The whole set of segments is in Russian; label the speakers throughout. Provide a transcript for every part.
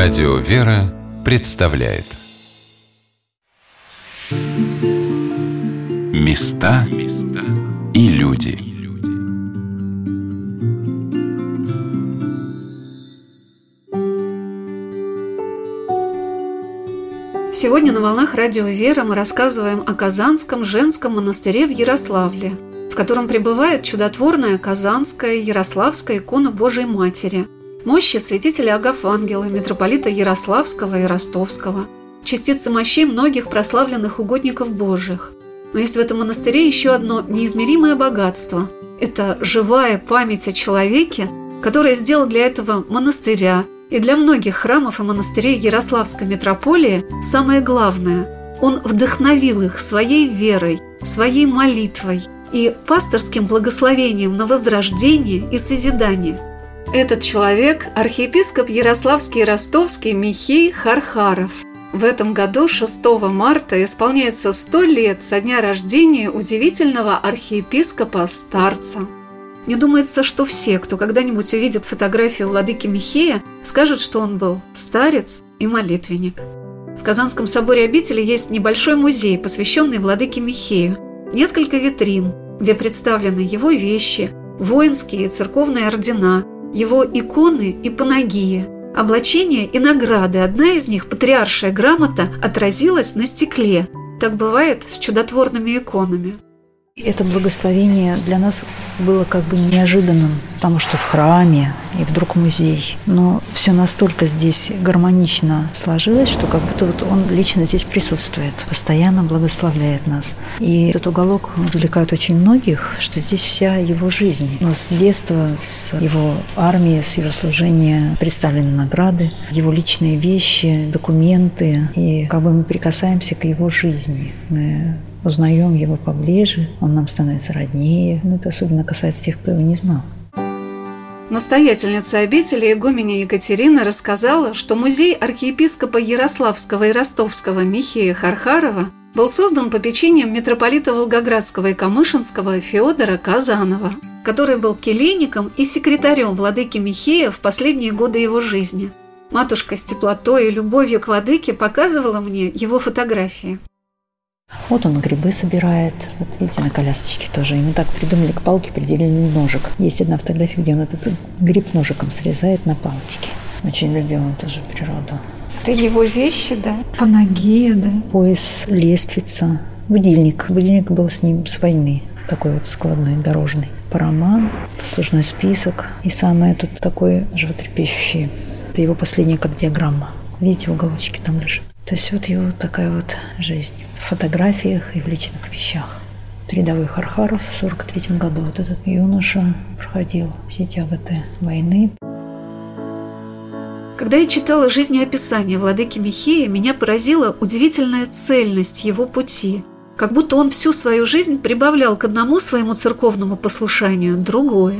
Speaker 1: Радио «Вера» представляет. Места и люди.
Speaker 2: Сегодня на «Волнах Радио «Вера» мы рассказываем о Казанском женском монастыре в Ярославле, в котором пребывает чудотворная Казанская Ярославская икона Божией Матери – Мощи святителя Агафангела, митрополита Ярославского и Ростовского, частицы мощей многих прославленных угодников Божьих. Но есть в этом монастыре еще одно неизмеримое богатство – это живая память о человеке, который сделал для этого монастыря и для многих храмов и монастырей Ярославской митрополии самое главное – он вдохновил их своей верой, своей молитвой и пасторским благословением на возрождение и созидание – этот человек – архиепископ Ярославский и Ростовский Михей Хархаров. В этом году, 6 марта, исполняется 100 лет со дня рождения удивительного архиепископа-старца. Не думается, что все, кто когда-нибудь увидит фотографию владыки Михея, скажут, что он был старец и молитвенник. В Казанском соборе обители есть небольшой музей, посвященный владыке Михею, несколько витрин, где представлены его вещи, воинские и церковные ордена – его иконы и панагия, облачение и награды. Одна из них, патриаршая грамота, отразилась на стекле. Так бывает с чудотворными иконами.
Speaker 3: Это благословение для нас было как бы неожиданным, потому что в храме и вдруг музей. Но все настолько здесь гармонично сложилось, что как будто вот он лично здесь присутствует, постоянно благословляет нас. И этот уголок увлекает очень многих, что здесь вся его жизнь. Но с детства, с его армии, с его служения представлены награды, его личные вещи, документы. И как бы мы прикасаемся к его жизни. Мы узнаем его поближе, он нам становится роднее. Ну, это особенно касается тех, кто его не знал.
Speaker 2: Настоятельница обители игуменя Екатерина рассказала, что музей архиепископа Ярославского и Ростовского Михея Хархарова был создан по печеньям митрополита Волгоградского и Камышинского Феодора Казанова, который был келейником и секретарем владыки Михея в последние годы его жизни. Матушка с теплотой и любовью к владыке показывала мне его фотографии.
Speaker 3: Вот он грибы собирает. Вот видите, на колясочке тоже. Ему так придумали к палке, приделили ножик. Есть одна фотография, где он этот гриб ножиком срезает на палочке. Очень любил он тоже природу.
Speaker 2: Это его вещи, да? По ноге, да?
Speaker 3: Пояс, лествица, будильник. Будильник был с ним с войны. Такой вот складной, дорожный. Параман, послужной список. И самое тут такое животрепещущее. Это его последняя кардиограмма. Видите, в уголочке там лежит. То есть вот его такая вот жизнь в фотографиях и в личных вещах. Рядовой Хархаров в 43 году вот этот юноша проходил все тяготы войны.
Speaker 2: Когда я читала жизнеописание владыки Михея, меня поразила удивительная цельность его пути. Как будто он всю свою жизнь прибавлял к одному своему церковному послушанию другое.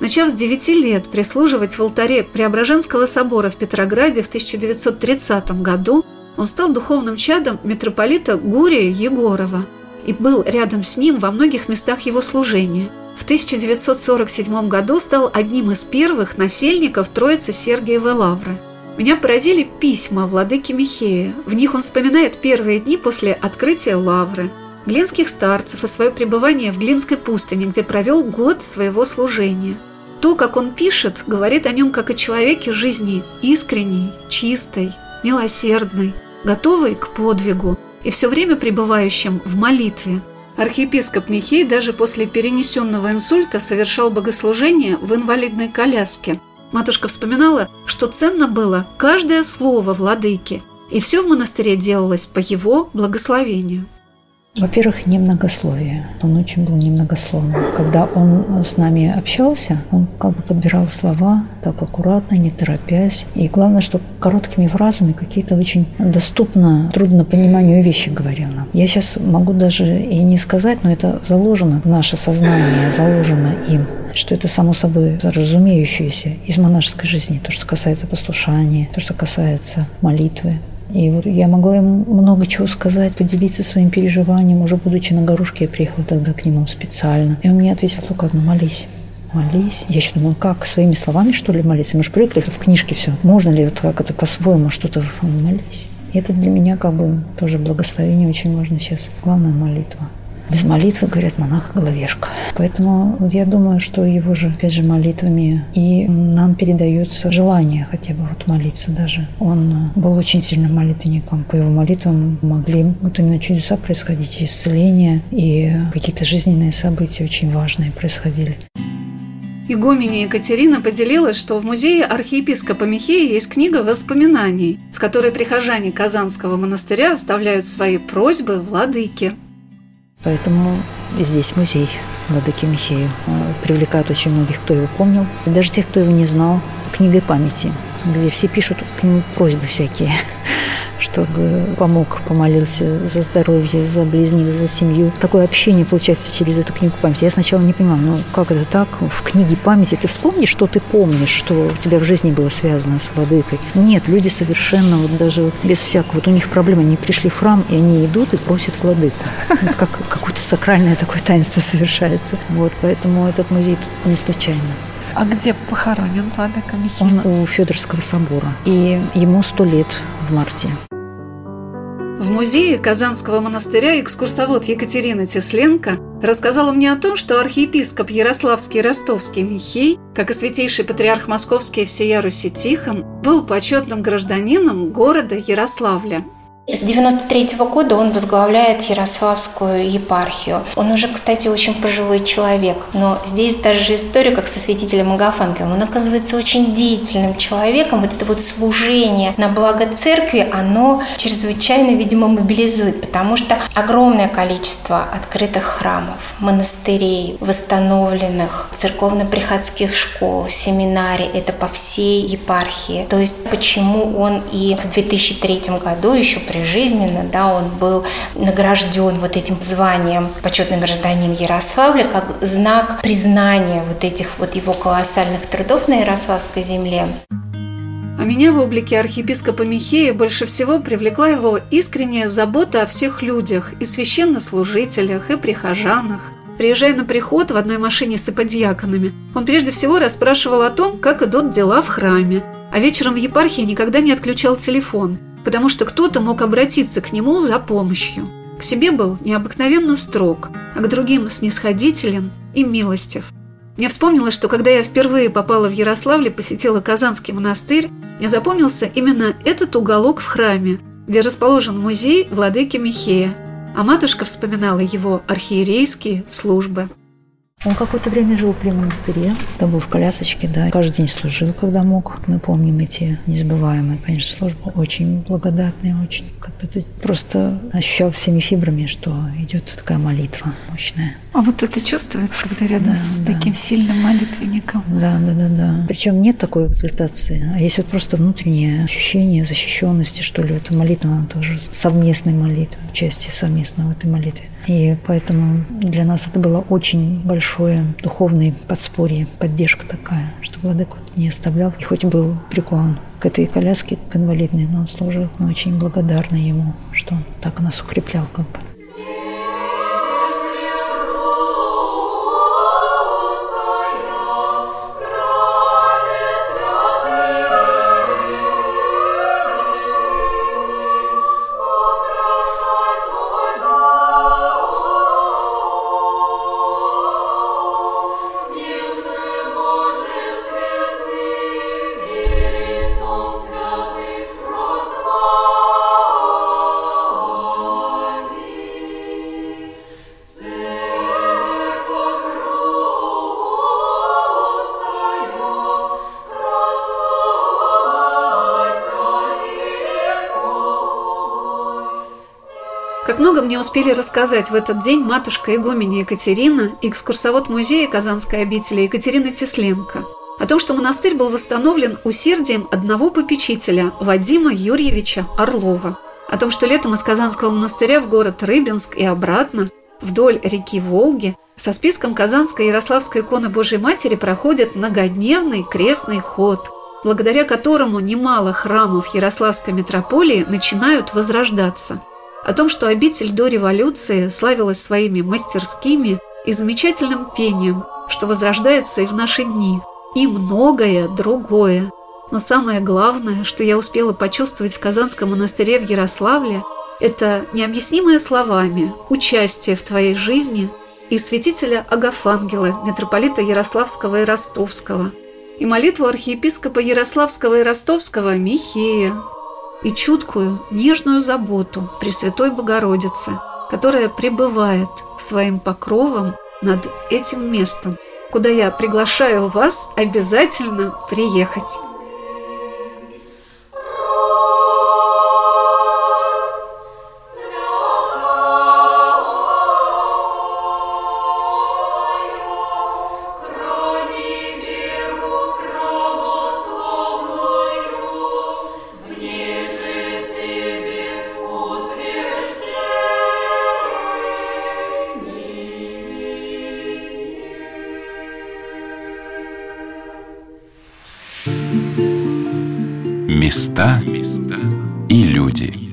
Speaker 2: Начав с 9 лет прислуживать в алтаре Преображенского собора в Петрограде в 1930 году, он стал духовным чадом митрополита Гурия Егорова и был рядом с ним во многих местах его служения. В 1947 году стал одним из первых насельников Троицы Сергиевой Лавры. Меня поразили письма владыки Михея. В них он вспоминает первые дни после открытия Лавры, глинских старцев и свое пребывание в Глинской пустыне, где провел год своего служения. То, как он пишет, говорит о нем как о человеке жизни искренней, чистой, милосердной, готовый к подвигу и все время пребывающим в молитве. Архиепископ Михей даже после перенесенного инсульта совершал богослужение в инвалидной коляске. Матушка вспоминала, что ценно было каждое слово владыки, и все в монастыре делалось по его благословению.
Speaker 3: Во-первых, немногословие. Он очень был немногословным. Когда он с нами общался, он как бы подбирал слова так аккуратно, не торопясь. И главное, что короткими фразами какие-то очень доступно, трудно пониманию вещи говорил нам. Я сейчас могу даже и не сказать, но это заложено в наше сознание, заложено им что это само собой разумеющееся из монашеской жизни, то, что касается послушания, то, что касается молитвы, и вот я могла ему много чего сказать, поделиться своим переживанием. Уже будучи на горушке, я приехала тогда к нему специально. И он мне ответил только одно – молись. молись. Я еще думаю, как, своими словами, что ли, молиться? Мы же привыкли в книжке все. Можно ли вот как это по-своему что-то молись? И это для меня как бы тоже благословение очень важно сейчас. Главная молитва. Без молитвы, говорят, монах головешка. Поэтому я думаю, что его же, опять же, молитвами и нам передается желание хотя бы вот молиться даже. Он был очень сильным молитвенником. По его молитвам могли вот именно чудеса происходить, исцеления и какие-то жизненные события очень важные происходили.
Speaker 2: Игуменя Екатерина поделилась, что в музее архиепископа Михея есть книга воспоминаний, в которой прихожане Казанского монастыря оставляют свои просьбы владыке.
Speaker 3: Поэтому здесь музей Владыки Михею. Привлекает очень многих, кто его помнил. И даже тех, кто его не знал, книгой памяти, где все пишут к нему просьбы всякие чтобы помог, помолился за здоровье, за близней, за семью. Такое общение получается через эту книгу памяти. Я сначала не понимала, ну как это так? В книге памяти ты вспомнишь, что ты помнишь, что у тебя в жизни было связано с владыкой. Нет, люди совершенно вот даже вот без всякого, вот у них проблема, они пришли в храм, и они идут и просят владыку. Вот как какое-то сакральное такое таинство совершается. Вот, поэтому этот музей тут не случайно.
Speaker 2: А где похоронен владыка Михаил?
Speaker 3: Он у Федорского собора. И ему сто лет в марте.
Speaker 2: В музее Казанского монастыря экскурсовод Екатерина Тесленко рассказала мне о том, что архиепископ Ярославский Ростовский Михей, как и святейший патриарх Московский всея Руси Тихон, был почетным гражданином города Ярославля –
Speaker 4: с 93 -го года он возглавляет Ярославскую епархию. Он уже, кстати, очень пожилой человек. Но здесь даже история, как со святителем Агафанком. Он оказывается очень деятельным человеком. Вот это вот служение на благо церкви, оно чрезвычайно, видимо, мобилизует, потому что огромное количество открытых храмов, монастырей, восстановленных, церковно-приходских школ, семинарий, это по всей епархии. То есть почему он и в 2003 году еще прижизненно, да, он был награжден вот этим званием почетный гражданин Ярославля как знак признания вот этих вот его колоссальных трудов на Ярославской земле.
Speaker 2: А меня в облике архиепископа Михея больше всего привлекла его искренняя забота о всех людях, и священнослужителях, и прихожанах. Приезжая на приход в одной машине с иподьяконами, он прежде всего расспрашивал о том, как идут дела в храме, а вечером в епархии никогда не отключал телефон – потому что кто-то мог обратиться к нему за помощью. К себе был необыкновенно строг, а к другим снисходителен и милостив. Мне вспомнилось, что когда я впервые попала в Ярославле, посетила Казанский монастырь, мне запомнился именно этот уголок в храме, где расположен музей владыки Михея, а матушка вспоминала его архиерейские службы.
Speaker 3: Он какое-то время жил при монастыре. Там был в колясочке, да. Каждый день служил, когда мог. Мы помним эти незабываемые, конечно, службы. Очень благодатные, очень. Как-то ты просто ощущал всеми фибрами, что идет такая молитва мощная.
Speaker 2: А вот это чувствуется, когда рядом да, с да. таким сильным молитвенником.
Speaker 3: Да, да, да, да. Причем нет такой экзальтации, а есть вот просто внутреннее ощущение защищенности, что ли. Это молитва, она тоже совместной молитвы, части в этой молитве. И поэтому для нас это было очень большое духовное подспорье, поддержка такая, что владыку не оставлял. И хоть был прикован к этой коляске, к инвалидной, но он служил. Мы очень благодарны ему, что он так нас укреплял как бы.
Speaker 2: Как много мне успели рассказать в этот день матушка игуменя Екатерина и экскурсовод музея Казанской обители Екатерина Тесленко. О том, что монастырь был восстановлен усердием одного попечителя Вадима Юрьевича Орлова. О том, что летом из Казанского монастыря в город Рыбинск и обратно, вдоль реки Волги, со списком Казанской Ярославской иконы Божьей Матери проходит многодневный крестный ход, благодаря которому немало храмов Ярославской митрополии начинают возрождаться – о том, что обитель до революции славилась своими мастерскими и замечательным пением, что возрождается и в наши дни, и многое другое. Но самое главное, что я успела почувствовать в Казанском монастыре в Ярославле, это необъяснимое словами участие в твоей жизни и святителя Агафангела, митрополита Ярославского и Ростовского, и молитву архиепископа Ярославского и Ростовского Михея, и чуткую, нежную заботу Пресвятой Богородицы, которая пребывает своим покровом над этим местом, куда я приглашаю вас обязательно приехать.
Speaker 1: Места и люди.